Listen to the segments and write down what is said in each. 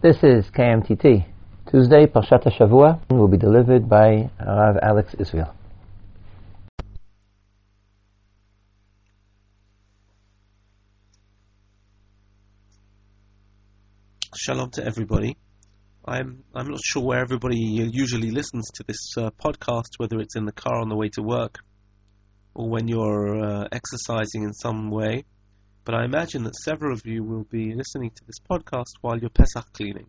This is KMTT. Tuesday, Parshat Shavua will be delivered by Rav Alex Israel. Shalom to everybody. I'm I'm not sure where everybody usually listens to this uh, podcast, whether it's in the car on the way to work or when you're uh, exercising in some way. But I imagine that several of you will be listening to this podcast while you're Pesach cleaning.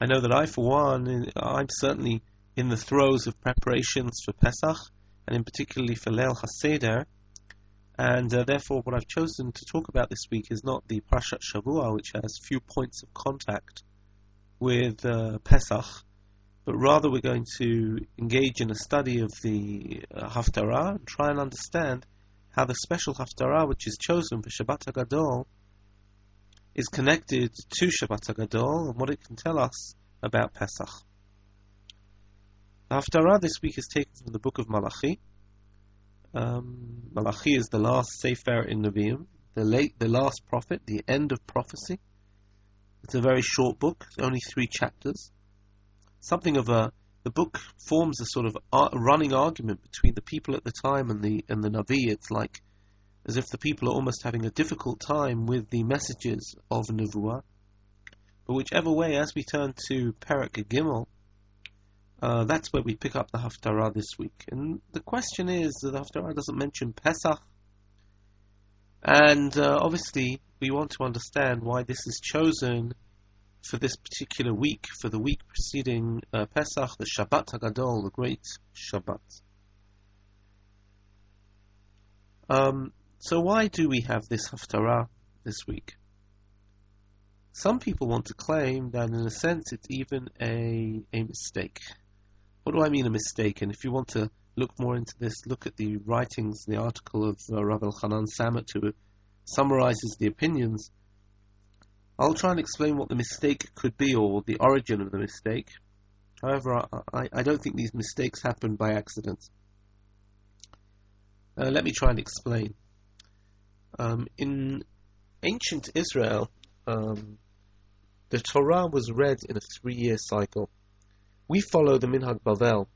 I know that I, for one, I'm certainly in the throes of preparations for Pesach, and in particularly for Leil HaSeder. And uh, therefore, what I've chosen to talk about this week is not the Parshat Shavua, which has few points of contact with uh, Pesach, but rather we're going to engage in a study of the uh, Haftarah and try and understand how the special Haftarah, which is chosen for Shabbat HaGadol, is connected to Shabbat HaGadol and what it can tell us about Pesach. The Haftarah this week is taken from the book of Malachi. Um, Malachi is the last Sefer in Nevi'im, the late, the last prophet, the end of prophecy. It's a very short book, only three chapters. Something of a the book forms a sort of running argument between the people at the time and the and the Navi. It's like as if the people are almost having a difficult time with the messages of Nevuah. But whichever way, as we turn to Perek Gimel, uh, that's where we pick up the Haftarah this week. And the question is that the Haftarah doesn't mention Pesach. And uh, obviously, we want to understand why this is chosen for this particular week, for the week preceding uh, Pesach, the Shabbat Hagadol, the great Shabbat. Um, so why do we have this Haftarah this week? Some people want to claim that in a sense it's even a, a mistake. What do I mean a mistake? And if you want to look more into this, look at the writings, the article of uh, Rav Elchanan Samet who summarizes the opinions. I'll try and explain what the mistake could be or the origin of the mistake. However, I, I don't think these mistakes happen by accident. Uh, let me try and explain. Um, in ancient Israel, um, the Torah was read in a three-year cycle. We follow the Minhag Bavel,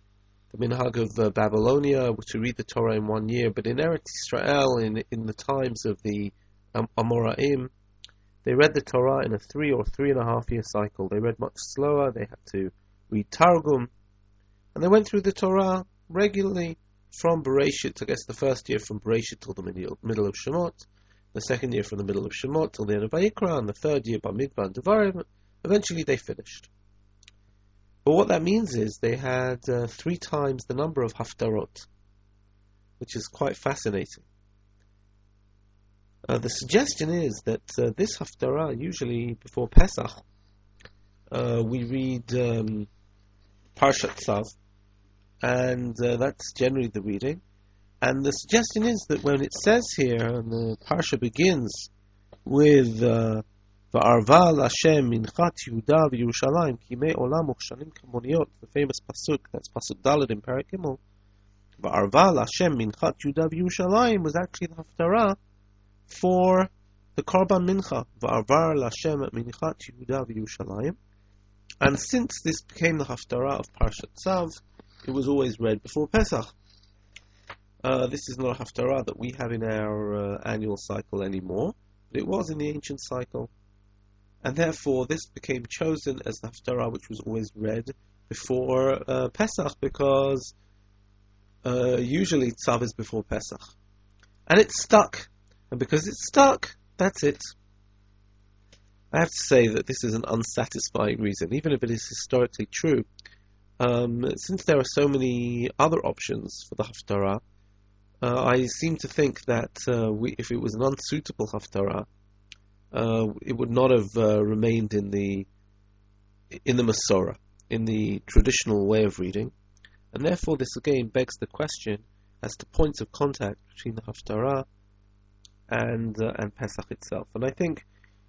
the Minhag of uh, Babylonia, to read the Torah in one year. But in Eretz Israel, in in the times of the um, Amoraim, they read the Torah in a three or three and a half year cycle. They read much slower. They had to read Targum, and they went through the Torah regularly from Bereshit. I guess the first year from Bereshit till the middle of Shemot, the second year from the middle of Shemot till the end of Vayikra, and the third year Bamidbar and Devarim. Eventually, they finished. But what that means is they had uh, three times the number of haftarot, which is quite fascinating. Uh, the suggestion is that uh, this haftarah, usually before Pesach, uh, we read um, Parshat Tzav, and uh, that's generally the reading. And the suggestion is that when it says here, and the parsha begins with uh, Va'arva Hashem minchat Yehuda v'Yerushalayim kimei olam uchshanim kamoniyot, the famous pasuk, that's pasuk Dalet in Perek Gimel. Va'arva Hashem minchat Yehuda v'Yerushalayim was actually the haftarah for the Korban Mincha. Va'arva Hashem minchat Yehuda v'Yerushalayim. And since this became the haftarah of Parshat Tzav, it was always read before Pesach. Uh, this is not a haftarah that we have in our uh, annual cycle anymore, but it was in the ancient cycle and therefore this became chosen as the Haftarah which was always read before uh, Pesach because uh, usually Tzav is before Pesach. And it stuck. And because it's stuck, that's it. I have to say that this is an unsatisfying reason, even if it is historically true. Um, since there are so many other options for the Haftarah, uh, I seem to think that uh, we, if it was an unsuitable Haftarah, uh, it would not have uh, remained in the in the Masorah, in the traditional way of reading, and therefore this again begs the question as to points of contact between the Haftarah and uh, and Pesach itself. And I think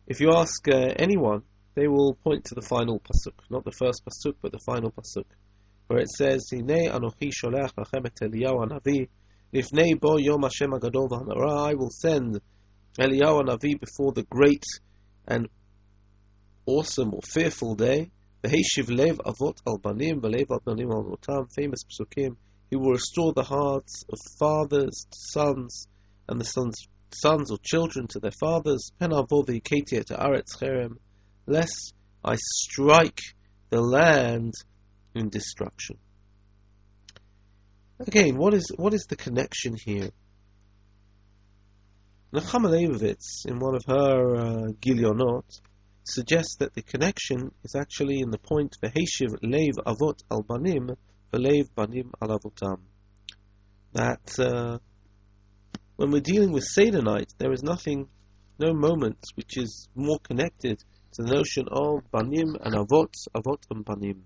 if you ask uh, anyone, they will point to the final pasuk, not the first pasuk, but the final pasuk, where it says, "Hine anochi sholech lachem et Eliyahu hanavi, lifnei bo yom Hashem agadol v'hanara." I will send Eliyahu Navi before the great and awesome or fearful day. V'heishiv lev avot al banim v'lev al banim al rotam. Famous psukim. He will restore the hearts of fathers to sons, and the sons sons or children to their fathers. Lest I strike the land in destruction. Again, what is what is the connection here? Nechama Leibowitz, in one of her uh, Gilionot, suggests that the connection is actually in the point Veheshiv Leiv Avot Al Banim Velev Banim Al Avotam. That uh, when we're dealing with Seder night, there is nothing, no moment which is more connected to the notion of Banim and Avot, Avot and Banim.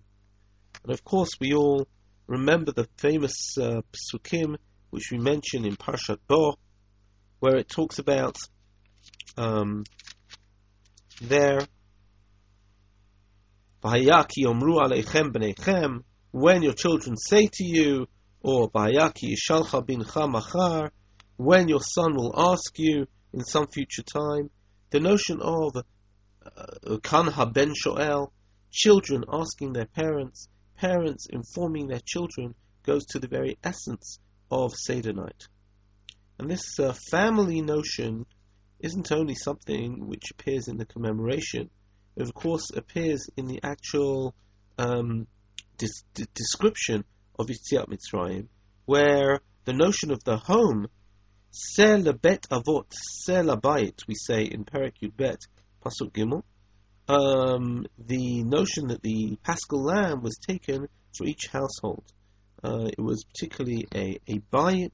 And of course, we all remember the famous uh, psukim which we mention in Parshat Bo, where it talks about um, there. omru aleichem b'neichem, when your children say to you, or Bahayaki Yishalcha bin Machar, when your son will ask you in some future time, the notion of uh, Kanha ben Shoel, children asking their parents, parents informing their children, goes to the very essence of Seder night. And this uh, family notion isn't only something which appears in the commemoration, it of course appears in the actual um, description of Yetziat Mitzrayim, where the notion of the home, Sel bet avot, Sel abayit, we say in Perek Yud Bet, Pasuk Gimel, um, the notion that the paschal lamb was taken for each household. Uh, it was particularly a, a bayit,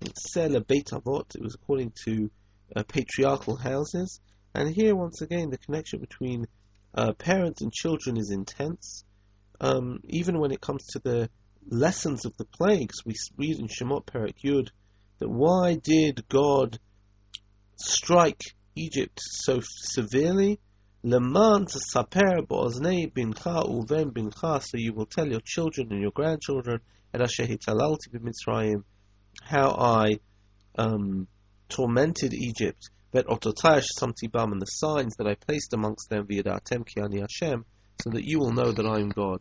Sela Beit Avot. It was according to uh, patriarchal houses. And here, once again, the connection between uh, parents and children is intense. Um, even when it comes to the lessons of the plagues, we read in Shemot Perek Yud that why did God strike Egypt so severely? Leman saper bo'oznei bincha uven bincha, so you will tell your children and your grandchildren, et asher how I um, tormented Egypt, that ototash samtibam, and the signs that I placed amongst them, v'yadatem ki ani Hashem, so that you will know that I am God.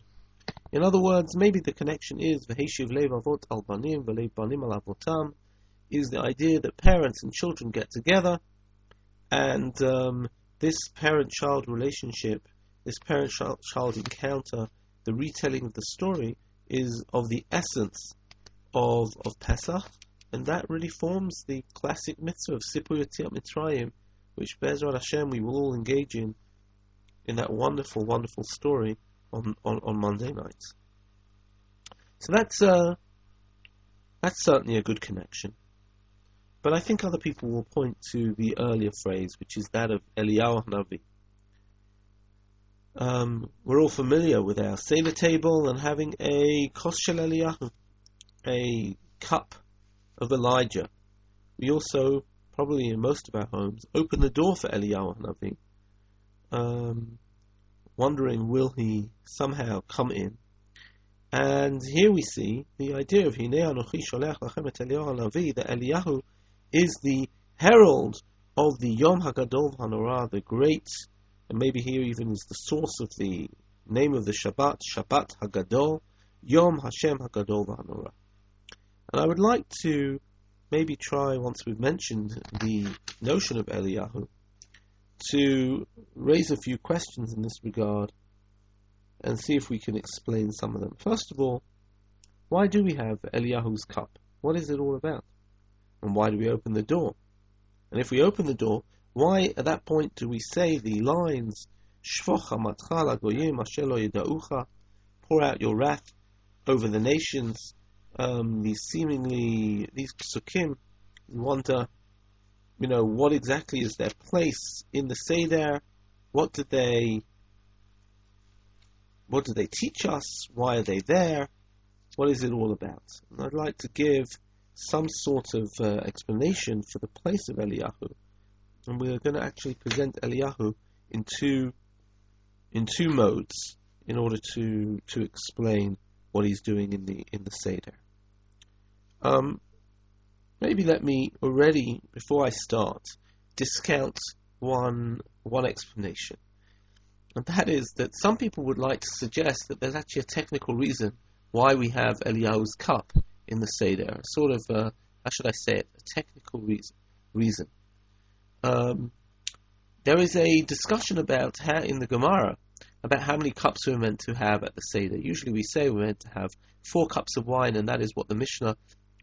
In other words, maybe the connection is v'heishiv lev al banim v'lev banim al avotam, is the idea that parents and children get together, and um, this parent-child relationship, this parent-child encounter, the retelling of the story is of the essence of, of Pesach, and that really forms the classic mitzvah of Sipur Yetziat Mitzrayim, which Be'ezrat Hashem we will all engage in, in that wonderful, wonderful story on, on, on Monday nights. So that's, uh, that's certainly a good connection. But I think other people will point to the earlier phrase, which is that of Eliyahu Navi. Um, we're all familiar with our Seder table and having a Kos shel Eliyahu, a cup of Elijah. We also, probably in most of our homes, open the door for Eliyahu Navi, um, wondering will he somehow come in. And here we see the idea of Hinei Anochi Sholech Lachem Eliyahu Hanavi, that Eliyahu is the herald of the Yom Hagadol Hanorah, the great, and maybe here even is the source of the name of the Shabbat, Shabbat Hagadol, Yom Hashem Hagadol Hanorah. And I would like to maybe try, once we've mentioned the notion of Eliyahu, to raise a few questions in this regard and see if we can explain some of them. First of all, why do we have Eliyahu's cup? What is it all about? And why do we open the door? And if we open the door, why at that point do we say the lines Shfocha matchala goyim ashelo yedaucha Pour out your wrath over the nations um, these seemingly these psukim, you wonder, you know, what exactly is their place in the Seder? What did they what do they teach us? Why are they there? What is it all about? And I'd like to give some sort of uh, explanation for the place of Eliyahu, and we're going to actually present Eliyahu in two in two modes in order to to explain what he's doing in the in the Seder. Um, maybe let me already, before I start, discount one one explanation. and that is that some people would like to suggest that there's actually a technical reason why we have Eliyahu's cup in the Seder, sort of, uh, how should I say it, a technical reason. reason. Um, there is a discussion about how, in the Gemara about how many cups we're meant to have at the Seder. Usually we say we're meant to have four cups of wine, and that is what the Mishnah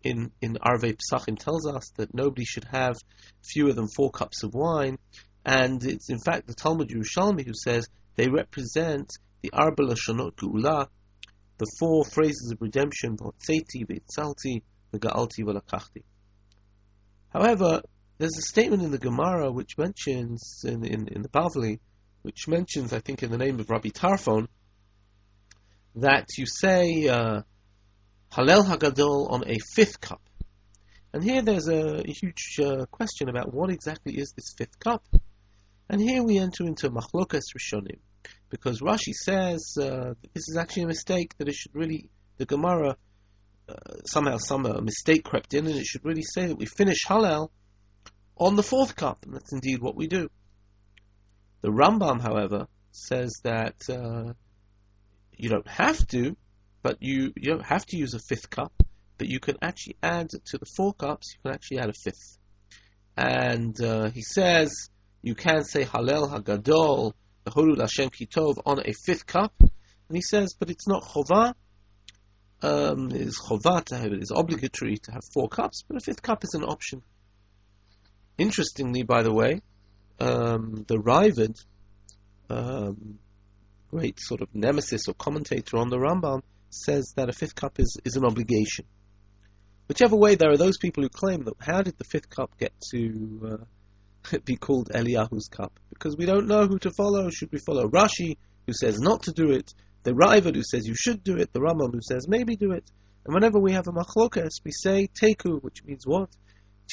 in, in Arvei Pesachim tells us, that nobody should have fewer than four cups of wine. And it's in fact the Talmud Yerushalmi who says they represent the Arba Lashonot Geula, the four phrases of redemption, V'hotzeti, V'etzalti, V'ga'alti, V'lakachti. However, there's a statement in the Gemara which mentions, in, in, in the Bavli, which mentions, I think, in the name of Rabbi Tarfon, that you say uh, Hagadol on a fifth cup. And here there's a huge uh, question about what exactly is this fifth cup. And here we enter into Machlokas Rishonim, because Rashi says uh, this is actually a mistake, that it should really, the Gemara, uh, somehow some uh, mistake crept in, and it should really say that we finish Hallel on the fourth cup, and that's indeed what we do. The Rambam, however, says that uh, you don't have to, but you, you don't have to use a fifth cup, but you can actually add to the four cups, you can actually add a fifth. And uh, he says you can say Halel Hagadol, the Horul Hashem Kitov on a fifth cup, and he says, but it's not Chovah. Um, it is Chovah to have it is obligatory to have four cups, but a fifth cup is an option. Interestingly, by the way, um, the Raavad, um, great sort of nemesis or commentator on the Rambam, says that a fifth cup is, is an obligation. Whichever way, there are those people who claim that how did the fifth cup get to uh, be called Eliyahu's cup? Because we don't know who to follow. Should we follow Rashi, who says not to do it, the Raavad, who says you should do it, the Rambam, who says maybe do it? And whenever we have a machlokas, we say teku, which means what?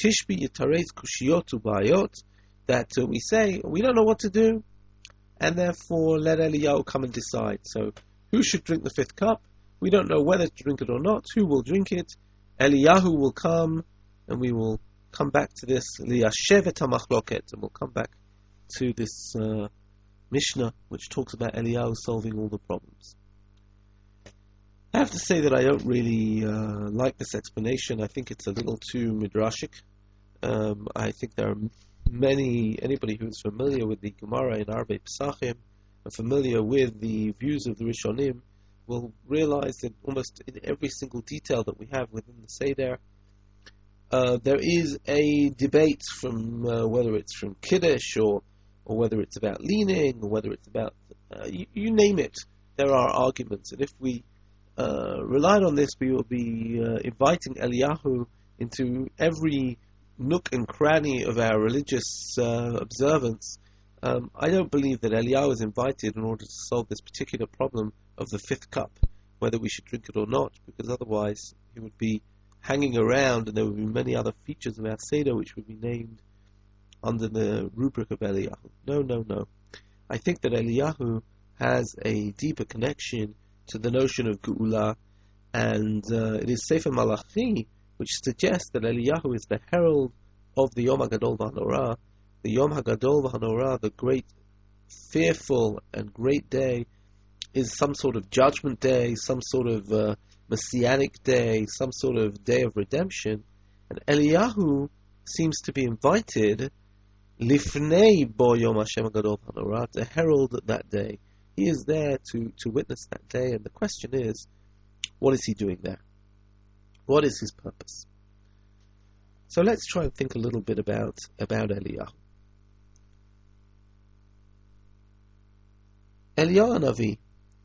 Tishbi yitaret kushiyotu bayot, that uh, we say we don't know what to do, and therefore let Eliyahu come and decide. So, who should drink the fifth cup? We don't know whether to drink it or not. Who will drink it? Eliyahu will come, and we will come back to this liyashevet hamachloket, and we'll come back to this uh, Mishnah, which talks about Eliyahu solving all the problems. I have to say that I don't really uh, like this explanation. I think it's a little too midrashic. Um, I think there are many, anybody who's familiar with the Gemara in Arvei Pesachim and familiar with the views of the Rishonim will realize that almost in every single detail that we have within the Seder, uh, there is a debate from uh, whether it's from Kiddush or, or whether it's about leaning or whether it's about, uh, you, you, name it, there are arguments. And if we uh, relied on this, we will be uh, inviting Eliyahu into every nook and cranny of our religious observance, um, I don't believe that Eliyahu was invited in order to solve this particular problem of the fifth cup, whether we should drink it or not, because otherwise he would be hanging around and there would be many other features of our Seder which would be named under the rubric of Eliyahu. No, no, no. I think that Eliyahu has a deeper connection to the notion of Geula, and uh, it is Sefer Malachi which suggests that Eliyahu is the herald of the Yom HaGadol V'Hanorah. The Yom HaGadol V'Hanorah, the great, fearful and great day, is some sort of judgment day, some sort of uh, messianic day, some sort of day of redemption. And Eliyahu seems to be invited lifnei bo Yom Hashem HaGadol V'Hanorah, to herald that day. He is there to, to witness that day, and the question is, what is he doing there? What is his purpose? So let's try and think a little bit about, about Eliyahu. Eliyahu Navi,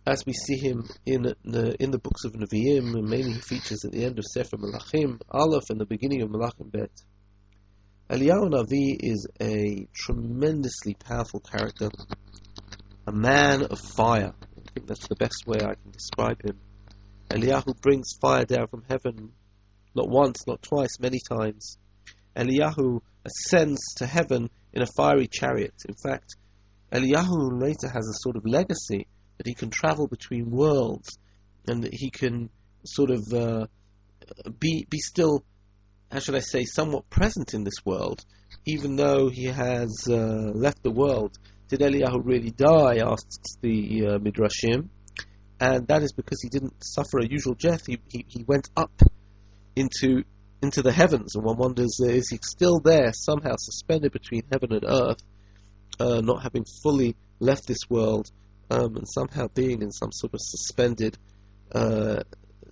as we see him in the, in the books of Nevi'im, mainly he features at the end of Sefer Malachim, Aleph, and the beginning of Malachim Bet. Eliyahu Navi is a tremendously powerful character, a man of fire. I think that's the best way I can describe him. Eliyahu brings fire down from heaven, not once, not twice, many times. Eliyahu ascends to heaven in a fiery chariot. In fact, Eliyahu later has a sort of legacy that he can travel between worlds and that he can sort of uh, be be still, how should I say, somewhat present in this world, even though he has uh, left the world. did Eliyahu really die? asks the uh, Midrashim. And that is because he didn't suffer a usual death. He, he, he went up into into the heavens, and one wonders uh, is he still there, somehow suspended between heaven and earth, uh, not having fully left this world, um, and somehow being in some sort of suspended uh,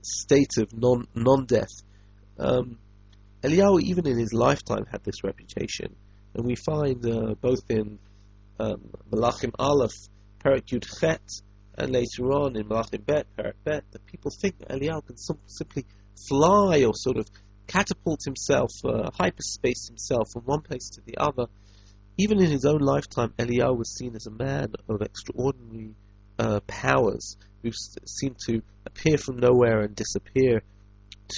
state of non non death. Um, Eliyahu, even in his lifetime, had this reputation, and we find uh, both in um, Malachim Aleph, Perak Yud Chet, and later on in Malachim Bet, Perak Bet, that people think that Eliyahu can sim- simply fly or sort of catapult himself, uh, hyperspace himself from one place to the other. Even in his own lifetime, Eliyahu was seen as a man of extraordinary uh, powers who seemed to appear from nowhere and disappear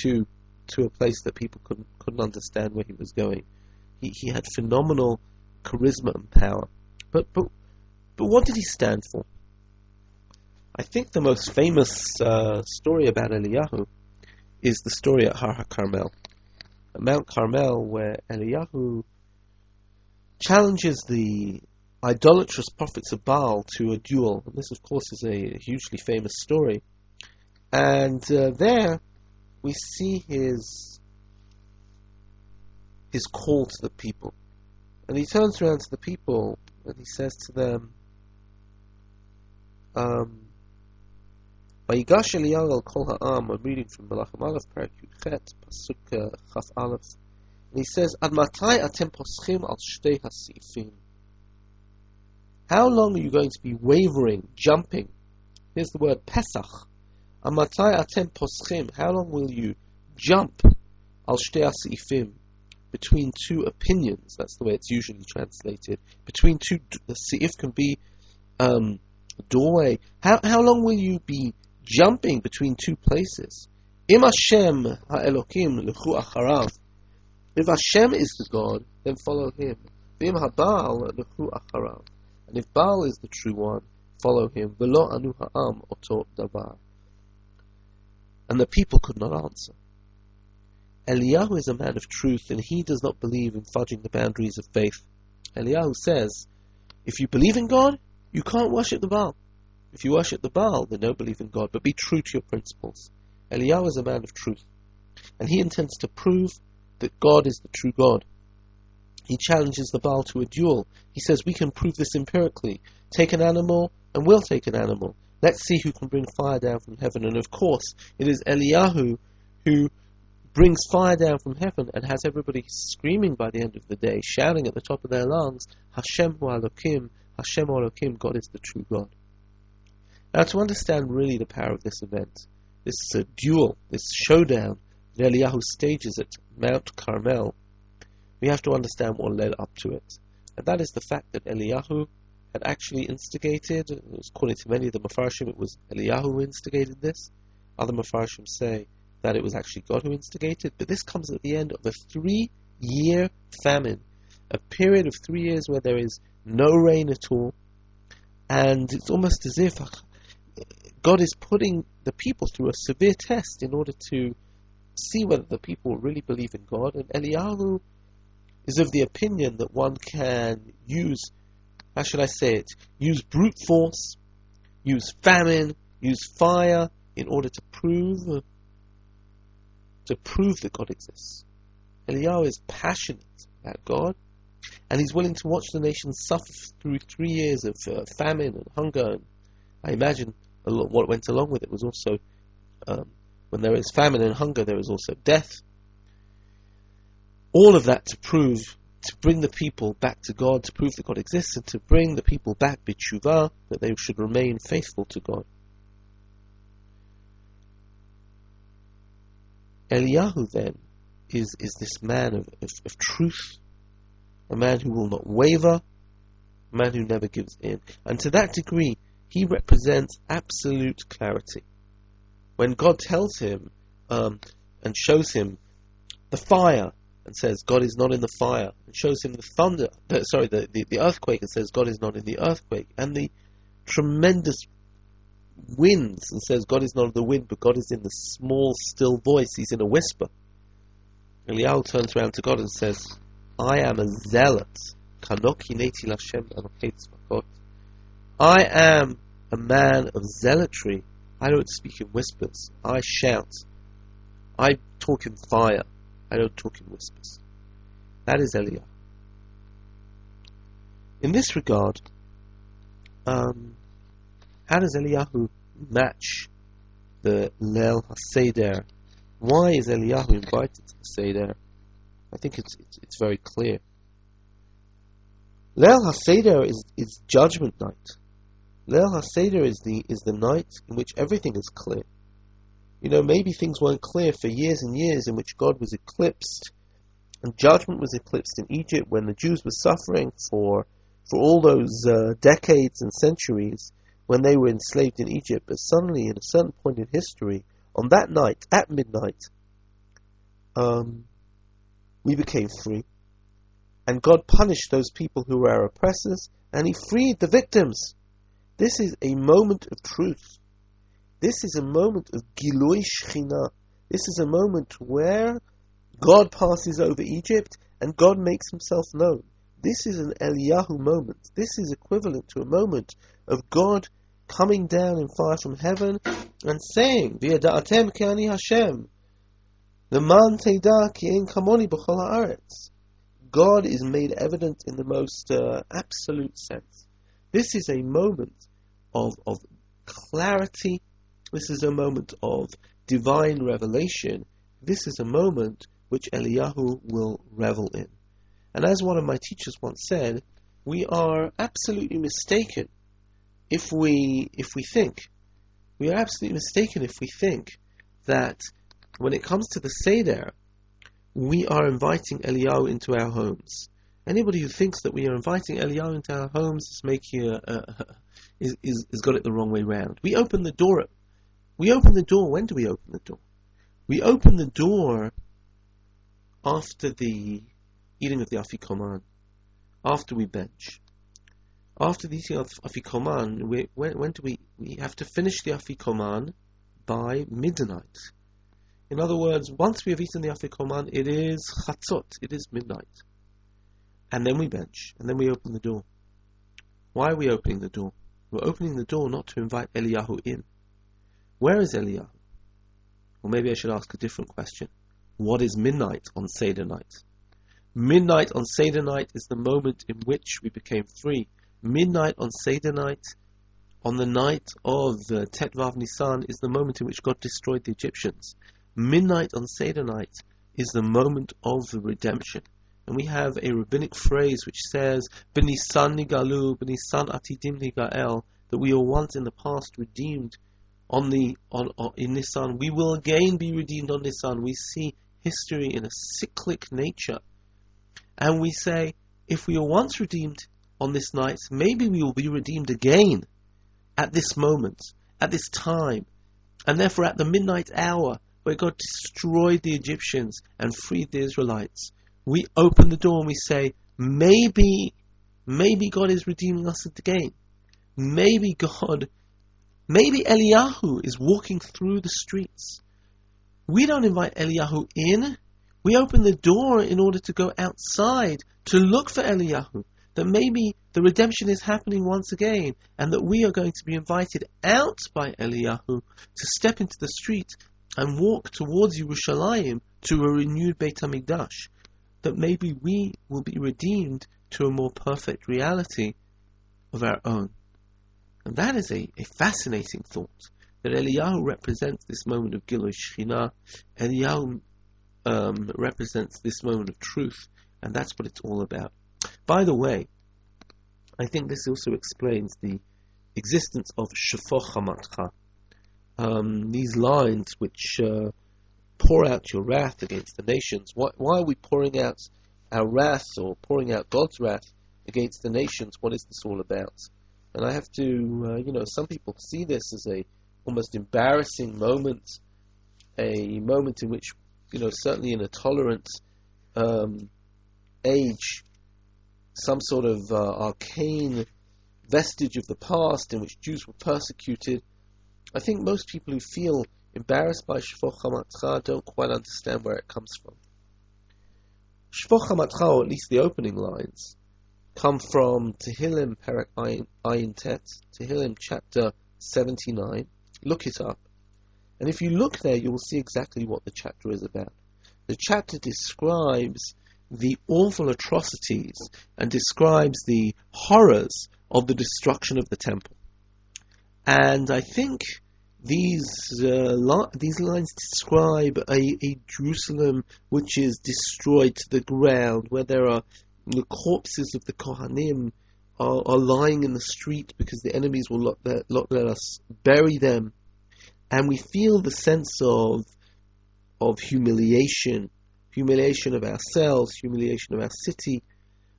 to to a place that people couldn't couldn't understand where he was going. He he had phenomenal charisma and power. But but but what did he stand for? I think the most famous uh, story about Eliyahu is the story at Har HaKarmel, Mount Carmel, where Eliyahu challenges the idolatrous prophets of Baal to a duel. And this, of course, is a hugely famous story. And uh, there we see his his call to the people. And he turns around to the people and he says to them, um, I'm reading from Malachim Aleph, Parak Yudchet, Pasuk uh, Chaf Aleph, and he says, Ad matai atem poschim al. How long are you going to be wavering, jumping? Here's the word Pesach. Ad matai atem poschim. How long will you jump al shtei ha'sifim? Between two opinions, that's the way it's usually translated. Between two, the seif can be um, doorway. How how long will you be jumping between two places? Im Hashem ha'elokim lechu acharav. If Hashem is the God, then follow Him. V'im lechu acharav. And if Baal is the true one, follow him. V'lo anu ha'am oto davar. And the people could not answer. Eliyahu is a man of truth, and he does not believe in fudging the boundaries of faith. Eliyahu says, if you believe in God, you can't worship the Baal. If you worship the Baal, then don't believe in God, but be true to your principles. Eliyahu is a man of truth, and he intends to prove that God is the true God. He challenges the Baal to a duel. He says, We can prove this empirically. Take an animal, and we'll take an animal. Let's see who can bring fire down from heaven. And of course, it is Eliyahu who brings fire down from heaven and has everybody screaming by the end of the day, shouting at the top of their lungs, Hashem hu Elokim, Hashem hu Elokim, God is the true God. Now, to understand really the power of this event, this uh, duel, this showdown Eliyahu stages at Mount Carmel, we have to understand what led up to it. And that is the fact that Eliyahu had actually instigated, according to many of the Mefarshim, it was Eliyahu who instigated this. Other Mefarshim say that it was actually God who instigated, but this comes at the end of a three year famine, a period of three years where there is no rain at all, and it's almost as if uh, God is putting the people through a severe test in order to see whether the people really believe in God. And Eliyahu is of the opinion that one can use, how should I say it, use brute force, use famine, use fire in order to prove to prove that God exists. Eliyahu is passionate about God, and he's willing to watch the nation suffer through three years of uh, famine and hunger. And I imagine a lot, what went along with it was also um, when there is famine and hunger, there is also death. All of that to prove, to bring the people back to God, to prove that God exists, and to bring the people back b'tshuva, that they should remain faithful to God. Eliyahu then is, is this man of, of, of truth, a man who will not waver, a man who never gives in. And to that degree, he represents absolute clarity. When God tells him um, and shows him the fire and says God is not in the fire, and shows him the thunder, the, sorry, the, the, the earthquake and says God is not in the earthquake, and the tremendous winds and says God is not in the wind, but God is in the small, still voice, he's in a whisper. Eliyahu turns around to God and says, I am a zealot I am a man of zealotry. I don't speak in whispers. I shout. I talk in fire. I don't talk in whispers. That is Eliyahu. In this regard, um, how does Eliyahu match the Leil HaSeder? Why is Eliyahu invited to the Seder? I think it's, it's, it's very clear. Leil HaSeder is, is judgment night. Leil HaSeder is the, is the night in which everything is clear. You know, maybe things weren't clear for years and years in which God was eclipsed and judgment was eclipsed in Egypt when the Jews were suffering for for all those uh, decades and centuries when they were enslaved in Egypt. But suddenly, in a certain point in history, on that night at midnight, um, we became free, and God punished those people who were our oppressors, and He freed the victims. This is a moment of truth. This is a moment of Gilui Shechina. This is a moment where God passes over Egypt and God makes himself known. This is an Eliyahu moment. This is equivalent to a moment of God coming down in fire from heaven and saying, V'yada'atem ki ani Hashem, man teida ki ein kamoni b'chol ha'aretz. God is made evident in the most uh, absolute sense. This is a moment of, of clarity. This is a moment of divine revelation. This is a moment which Eliyahu will revel in. And as one of my teachers once said, we are absolutely mistaken if we if we think we are absolutely mistaken if we think that when it comes to the Seder, we are inviting Eliyahu into our homes. Anybody who thinks that we are inviting Eliyahu into our homes is making a, a, a is, is, is got it the wrong way round. We open the door. We open the door. When do we open the door? We open the door after the eating of the afikoman, after we bench, after the eating of afikoman, we, when, when do we we have to finish the afikoman by midnight? In other words, once we have eaten the afikoman, it is chatzot, it is midnight, and then we bench, and then we open the door. Why are we opening the door? We're opening the door not to invite Eliyahu in. Where is Eliyahu? Or maybe I should ask a different question. What is midnight on Seder night? Midnight on Seder night is the moment in which we became free. Midnight on Seder night, on the night of uh, Tetvav Nisan, is the moment in which God destroyed the Egyptians. Midnight on Seder night is the moment of the redemption. And we have a rabbinic phrase which says, B'nisan nigalu, b'nisan atidim nigael, that we were once in the past redeemed on the on, on in Nisan. We will again be redeemed on Nisan. We see history in a cyclic nature. And we say, if we were once redeemed on this night, maybe we will be redeemed again at this moment, at this time, and therefore at the midnight hour where God destroyed the Egyptians and freed the Israelites. We open the door and we say, maybe, maybe God is redeeming us again. Maybe God, maybe Eliyahu is walking through the streets we don't invite Eliyahu in. We open the door in order to go outside to look for Eliyahu. That maybe the redemption is happening once again, and that we are going to be invited out by Eliyahu to step into the street and walk towards Yerushalayim to a renewed Beit Hamikdash. That maybe we will be redeemed to a more perfect reality of our own. And that is a, a fascinating thought that Eliyahu represents this moment of Gilui Shechina. Eliyahu um, represents this moment of truth, and that's what it's all about. By the way, I think this also explains the existence of Hamatcha. Um, these lines which uh, pour out your wrath against the nations. Why, why, are we pouring out our wrath or pouring out God's wrath against the nations? What is this all about? And I have to, uh, you know, some people see this as a almost embarrassing moment, a moment in which, you know, certainly in a tolerant um, age, some sort of uh, arcane vestige of the past in which Jews were persecuted. I think most people who feel embarrassed by Shfoch HaMatcha don't quite understand where it comes from. HaMatcha, or at least the opening lines, come from Tehillim Perak Ayin Tet, Tehillim chapter 79. Look it up. And if you look there, you will see exactly what the chapter is about. The chapter describes the awful atrocities and describes the horrors of the destruction of the temple. And I think these uh, li- these lines describe a, a Jerusalem which is destroyed to the ground, where there are the corpses of the Kohanim are, are lying in the street because the enemies will not let, not let us bury them, and we feel the sense of of humiliation, humiliation of ourselves, humiliation of our city,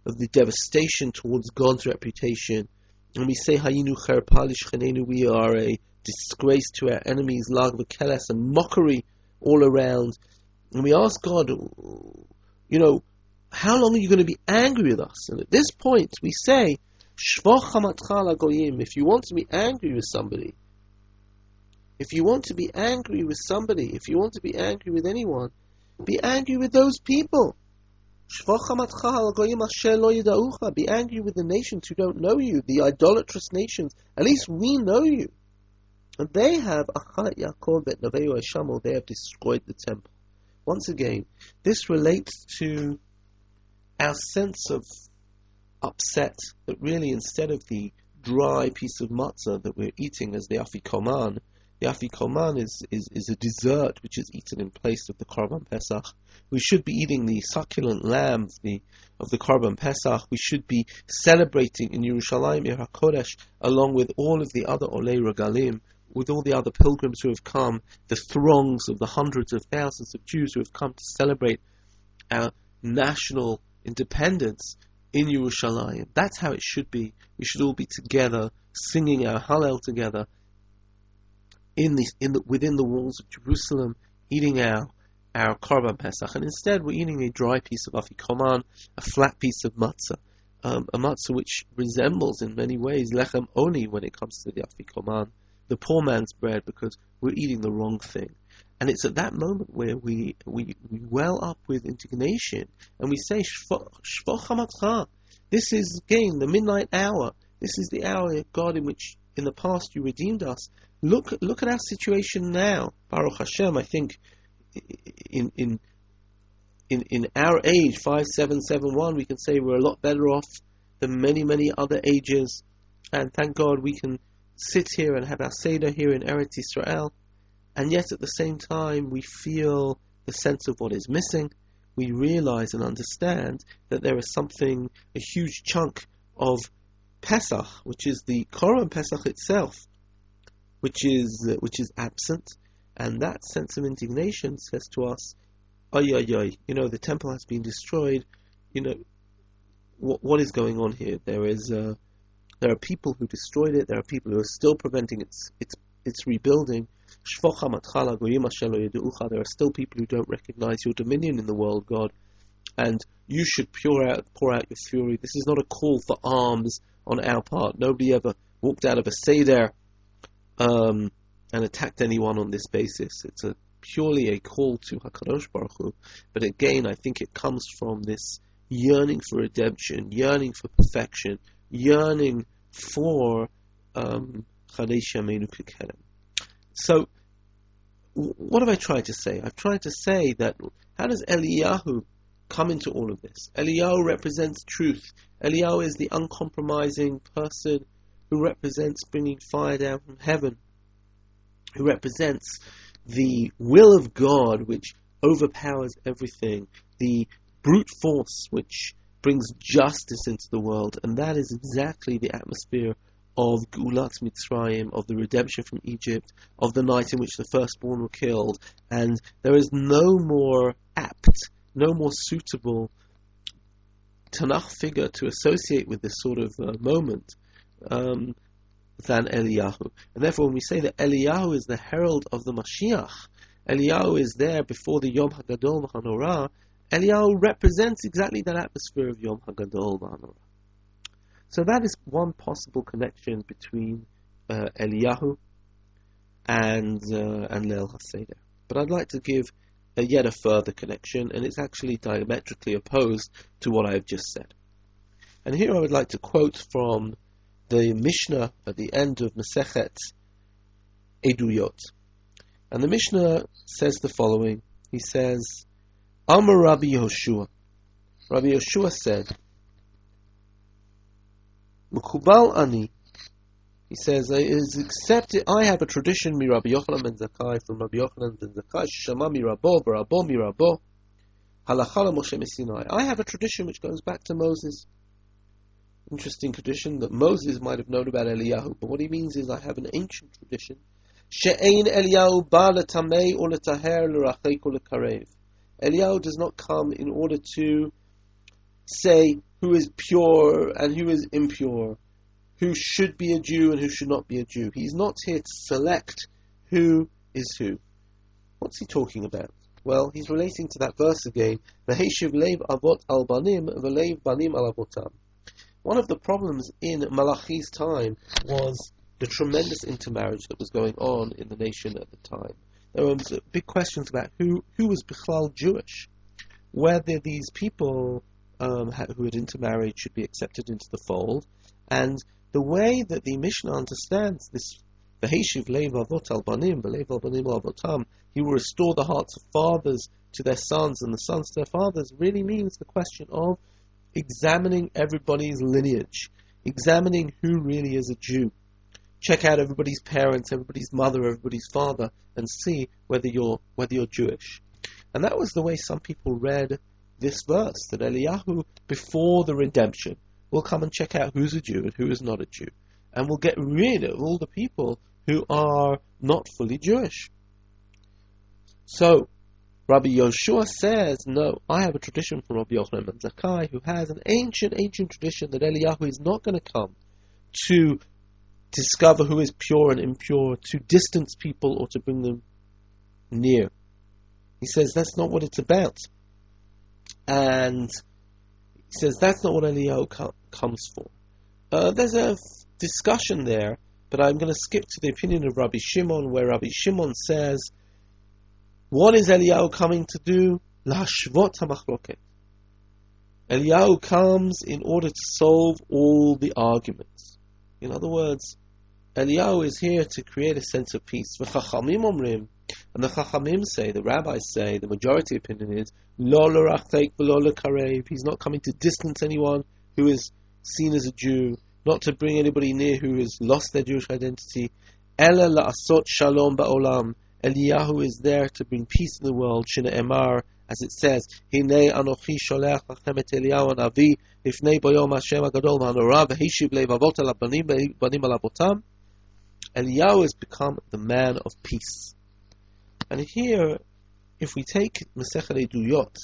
of the devastation towards God's reputation. And we say, Hayinu Cherpalish we are a disgrace to our enemies, lag v'keles, and mockery all around. And we ask God, you know, how long are you going to be angry with us? And at this point, we say, if you want to be angry with somebody, if you want to be angry with somebody, if you want to be angry with anyone, be angry with those people. Be angry with the nations who don't know you, the idolatrous nations. At least we know you. And they have Achat Yaakov et Naveu they have destroyed the temple. Once again, this relates to our sense of upset that really instead of the dry piece of matzah that we're eating as the afikoman, the afikoman is, is, is a dessert which is eaten in place of the korban pesach. We should be eating the succulent lamb the, of the korban pesach. We should be celebrating in Yerushalayim Ir HaKodesh along with all of the other olei regalim with all the other pilgrims who have come, the throngs of the hundreds of thousands of Jews who have come to celebrate our national independence in Yerushalayim. That's how it should be. We should all be together, singing our Hallel together in the, in the, within the walls of Jerusalem, eating our our Korban Pesach, and instead we're eating a dry piece of afikoman, a flat piece of matzah, um, a matzah which resembles in many ways lechem oni when it comes to the afikoman the poor man's bread because we're eating the wrong thing. And it's at that moment where we, we, we well up with indignation and we say, This is again the midnight hour. This is the hour, God, in which in the past you redeemed us. Look, look at our situation now. Baruch Hashem, I think in, in, in, in our age, 5771, we can say we're a lot better off than many, many other ages. And thank God we can sit here and have our Seder here in Eretz Israel, and yet at the same time we feel the sense of what is missing. We realize and understand that there is something, a huge chunk of Pesach, which is the Korban Pesach itself, which is uh, which is absent, and that sense of indignation says to us, "Ay ay ay!" You know, the temple has been destroyed. You know, what what is going on here? There is uh, there are people who destroyed it. There are people who are still preventing its its its rebuilding. There are still people who don't recognize your dominion in the world, God, and you should pour out pour out your fury. This is not a call for arms on our part. Nobody ever walked out of a seder um, and attacked anyone on this basis. It's a purely a call to Hakadosh Baruch Hu. But again, I think it comes from this yearning for redemption, yearning for perfection, yearning for um, So, what have I tried to say? I've tried to say that how does Eliyahu come into all of this? Eliyahu represents truth. Eliyahu is the uncompromising person who represents bringing fire down from heaven, who represents the will of God which overpowers everything, the brute force which brings justice into the world, and that is exactly the atmosphere of Geulat Mitzrayim, of the redemption from Egypt, of the night in which the firstborn were killed, and there is no more apt, no more suitable Tanakh figure to associate with this sort of uh, moment um, than Eliyahu. And therefore, when we say that Eliyahu is the herald of the Mashiach, Eliyahu is there before the Yom HaGadol HaNorah, Eliyahu represents exactly that atmosphere of Yom HaGadol Ba'anora. So that is one possible connection between uh, Eliyahu and uh, and Leil HaSeder. But I'd like to give a yet a further connection, and it's actually diametrically opposed to what I've just said. And here I would like to quote from the Mishnah at the end of Masechet Eduyot. And the Mishnah says the following. He says, Amar Rabbi Yehoshua. Rabbi Yehoshua said, Mukubal ani. He says, it is accepted, I have a tradition, mi Rabbi Yochanan ben Zakkai, from Rabbi Yochanan ben Zakkai, Shama mi Rabbo, Barabo mi Rabbo, Halachala Moshe Sinai. I have a tradition which goes back to Moses. Interesting tradition that Moses might have known about Eliyahu, but what he means is I have an ancient tradition. She'ein Eliyahu ba letamei or letaher l'rachek or lekarev. Eliyahu does not come in order to say who is pure and who is impure, who should be a Jew and who should not be a Jew. He's not here to select who is who. What's he talking about? Well, he's relating to that verse again. V'heshiv leiv avot al banim banim al avotam. One of the problems in Malachi's time was the tremendous intermarriage that was going on in the nation at the time. There were big questions about who, who was Bichlal Jewish, whether these people um, who had intermarried should be accepted into the fold, and the way that the Mishnah understands this Vaheshiv Lev Avot al Banim, Lev al Banim al Avotam, he will restore the hearts of fathers to their sons and the sons to their fathers, really means the question of examining everybody's lineage, examining who really is a Jew. Check out everybody's parents, everybody's mother, everybody's father, and see whether you're whether you're Jewish. And that was the way some people read this verse that Eliyahu, before the redemption, will come and check out who's a Jew and who is not a Jew, and will get rid of all the people who are not fully Jewish. So, Rabbi Yoshua says, no, I have a tradition from Rabbi Yochanan ben Zakkai, who has an ancient, ancient tradition that Eliyahu is not going to come to discover who is pure and impure, to distance people or to bring them near. He says that's not what it's about. And he says that's not what Eliyahu com- comes for. Uh, there's a f- discussion there, but I'm going to skip to the opinion of Rabbi Shimon, where Rabbi Shimon says, what is Eliyahu coming to do? Lashvot hamachloket. Eliyahu comes in order to solve all the arguments. In other words, Eliyahu is here to create a sense of peace. And the chachamim say, the rabbis say, the majority opinion is. He's not coming to distance anyone who is seen as a Jew, not to bring anybody near who has lost their Jewish identity. Ela la'asot shalom ba'olam. Eliyahu is there to bring peace in the world. Shina Emar, as it says, Hinei anochi sholech lachem et Eliyahu anavi, ifnei boyom Hashem agadol v'hanora, v'hishiv leivavot al banim banim al abotam. Eliyahu has become the man of peace. And here, if we take Masechet Eduyot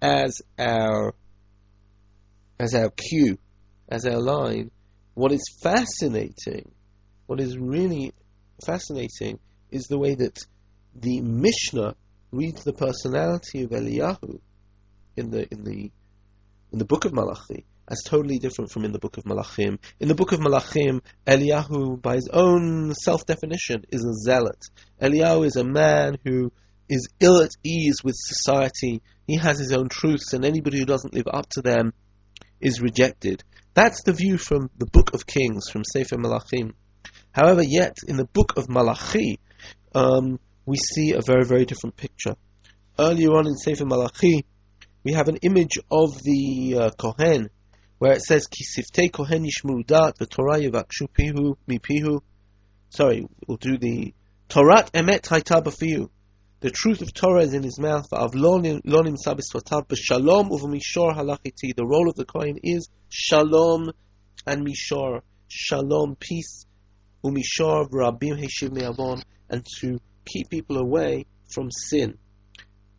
as our as our cue, as our line, what is fascinating, what is really fascinating, is the way that the Mishnah reads the personality of Eliyahu in the in the in the book of Malachi as totally different from in the book of Malachim. In the book of Malachim, Eliyahu, by his own self-definition, is a zealot. Eliyahu is a man who is ill at ease with society. He has his own truths, and anybody who doesn't live up to them is rejected. That's the view from the book of Kings, from Sefer Malachim. However, yet in the book of Malachi, um, we see a very, very different picture. Earlier on in Sefer Malachi, we have an image of the uh, Kohen, where it says, Ki siftei kohen yishmu dat v'torah yivakshu pihu mipihu. Sorry, we'll do the Torat emet haita b'fiyu. The truth of Torah is in his mouth. V'av lo nimsa b'svatav b'shalom uv'mishor halachiti. The role of the kohen is shalom and mishor. Shalom, peace, umishor v'rabim heshiv me'avon, and to keep people away from sin.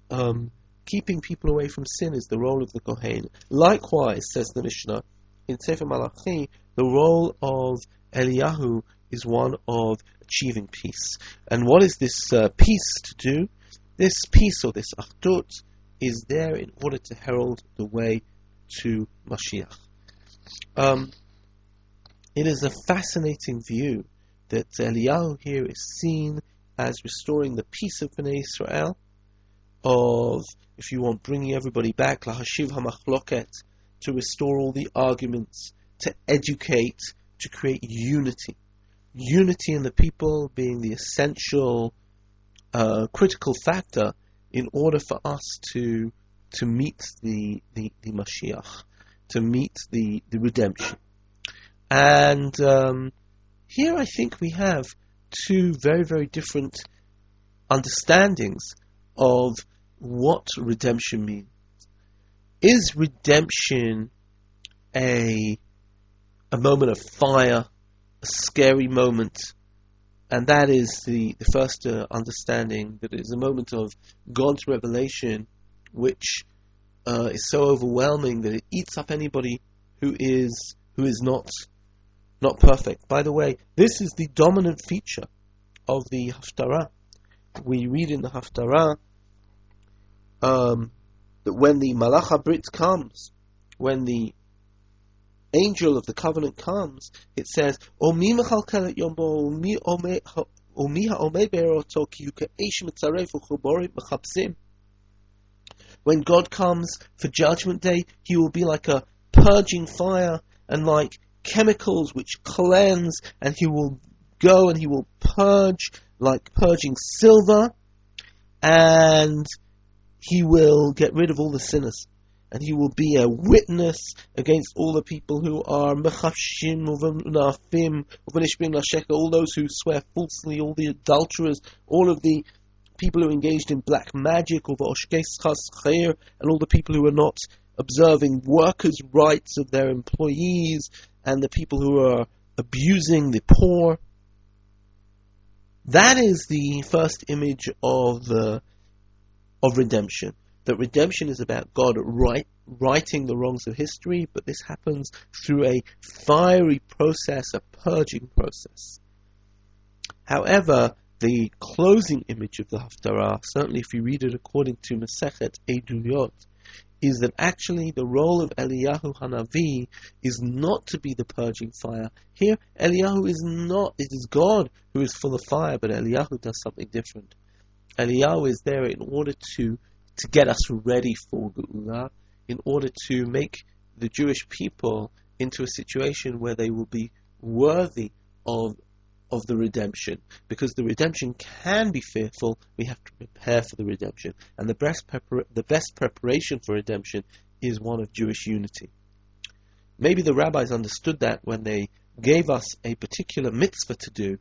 Um, keeping people away from sin is the role of the Kohen. Likewise, says the Mishnah, in Sefer Malachi, the role of Eliyahu is one of achieving peace. And what is this uh, peace to do? This peace or this achdut is there in order to herald the way to Mashiach. Um, it is a fascinating view that Eliyahu here is seen as restoring the peace of Bnei Israel, of, if you want, bringing everybody back, lahashiv hamachloket, to restore all the arguments, to educate, to create unity. Unity in the people being the essential uh, critical factor in order for us to to meet the, the, the Mashiach, to meet the, the redemption. And um, here I think we have two very, very different understandings of what redemption means. Is redemption a a moment of fire, a scary moment, and that is the, the first uh, understanding that it is a moment of God's revelation which uh, is so overwhelming that it eats up anybody who is who is not not perfect. By the way, this is the dominant feature of the Haftarah. We read in the Haftarah um, that when the Malach Brit comes, when the angel of the covenant comes, it says, "Omi mechalkelet yombo, omi omi ha'omei be'eroto ki yuke'esh mitzaref u'chuborim mechabzim." When God comes for Judgment Day, He will be like a purging fire and like chemicals which cleanse, and He will go and He will purge like purging silver, and He will get rid of all the sinners. And he will be a witness against all the people who are mechashim, all those who swear falsely, all the adulterers, all of the people who are engaged in black magic, or and all the people who are not observing workers' rights of their employees, and the people who are abusing the poor. That is the first image of of redemption. That redemption is about God right, righting the wrongs of history, but this happens through a fiery process, a purging process. However, the closing image of the Haftarah, certainly if you read it according to Masechet Eduyot, is that actually the role of Eliyahu Hanavi is not to be the purging fire. Here, Eliyahu is not, it is God who is full of fire, but Eliyahu does something different. Eliyahu is there in order to, to get us ready for Geula, in order to make the Jewish people into a situation where they will be worthy of of the redemption. Because the redemption can be fearful, we have to prepare for the redemption. And the best, prepar- the best preparation for redemption is one of Jewish unity. Maybe the rabbis understood that when they gave us a particular mitzvah to do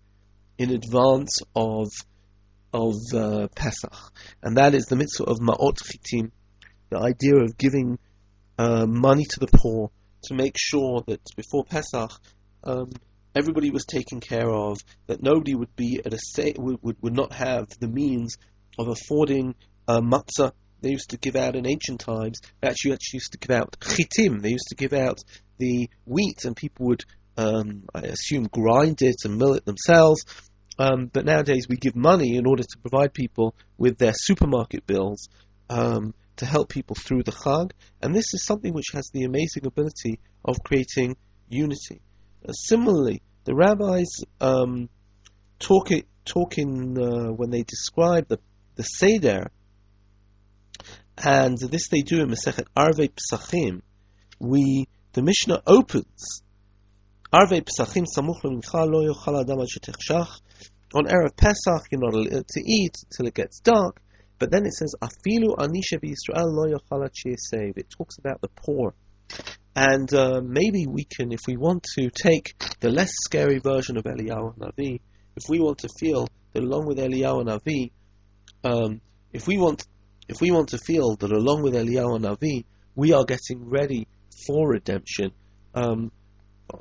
in advance of of uh, Pesach, and that is the mitzvah of Ma'ot Chitim, the idea of giving uh, money to the poor to make sure that before Pesach um, everybody was taken care of, that nobody would be at a would, would, would not have the means of affording uh, matzah. They used to give out in ancient times. They actually, actually used to give out chitim. They used to give out the wheat, and people would, um, I assume, grind it and mill it themselves. Um, but nowadays we give money in order to provide people with their supermarket bills um, to help people through the Chag. And this is something which has the amazing ability of creating unity. Uh, similarly, the rabbis um, talk talking uh, when they describe the the seder, and this they do in Masechet Arvei Pesachim. We the Mishnah opens Arvei Pesachim Samuch Lo Yochal Adam On erev Pesach, you're not allowed to eat till it gets dark. But then it says Afilu Anisha Yisrael Lo Yochal It talks about the poor. And uh, maybe we can, if we want to take the less scary version of Eliyahu Navi, if we want to feel that along with Eliyahu Navi, um, if we want, if we want to feel that along with Eliyahu Navi, we are getting ready for redemption. Um,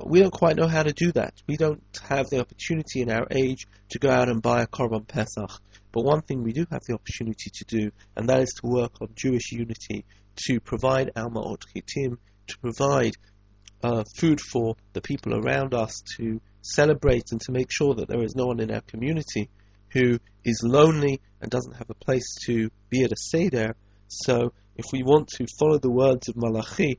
we don't quite know how to do that. We don't have the opportunity in our age to go out and buy a Korban Pesach. But one thing we do have the opportunity to do, and that is to work on Jewish unity, to provide Ma'ot Chitim, to provide uh, food for the people around us, to celebrate and to make sure that there is no one in our community who is lonely and doesn't have a place to be at a seder. So, if we want to follow the words of Malachi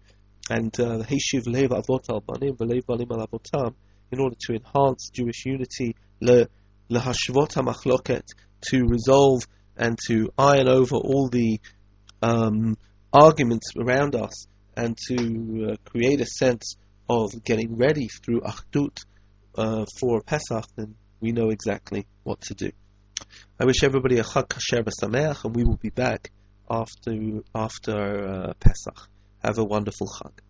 and uh, Heshiv Lev Avot al Banim V'Lev Banim al Avotam, in order to enhance Jewish unity, le Hashvot HaMachloket, to resolve and to iron over all the um, arguments around us, and to uh, create a sense of getting ready through Achdut uh, for Pesach, then we know exactly what to do. I wish everybody a Chag Kasher and we will be back after after uh, Pesach. Have a wonderful Chag.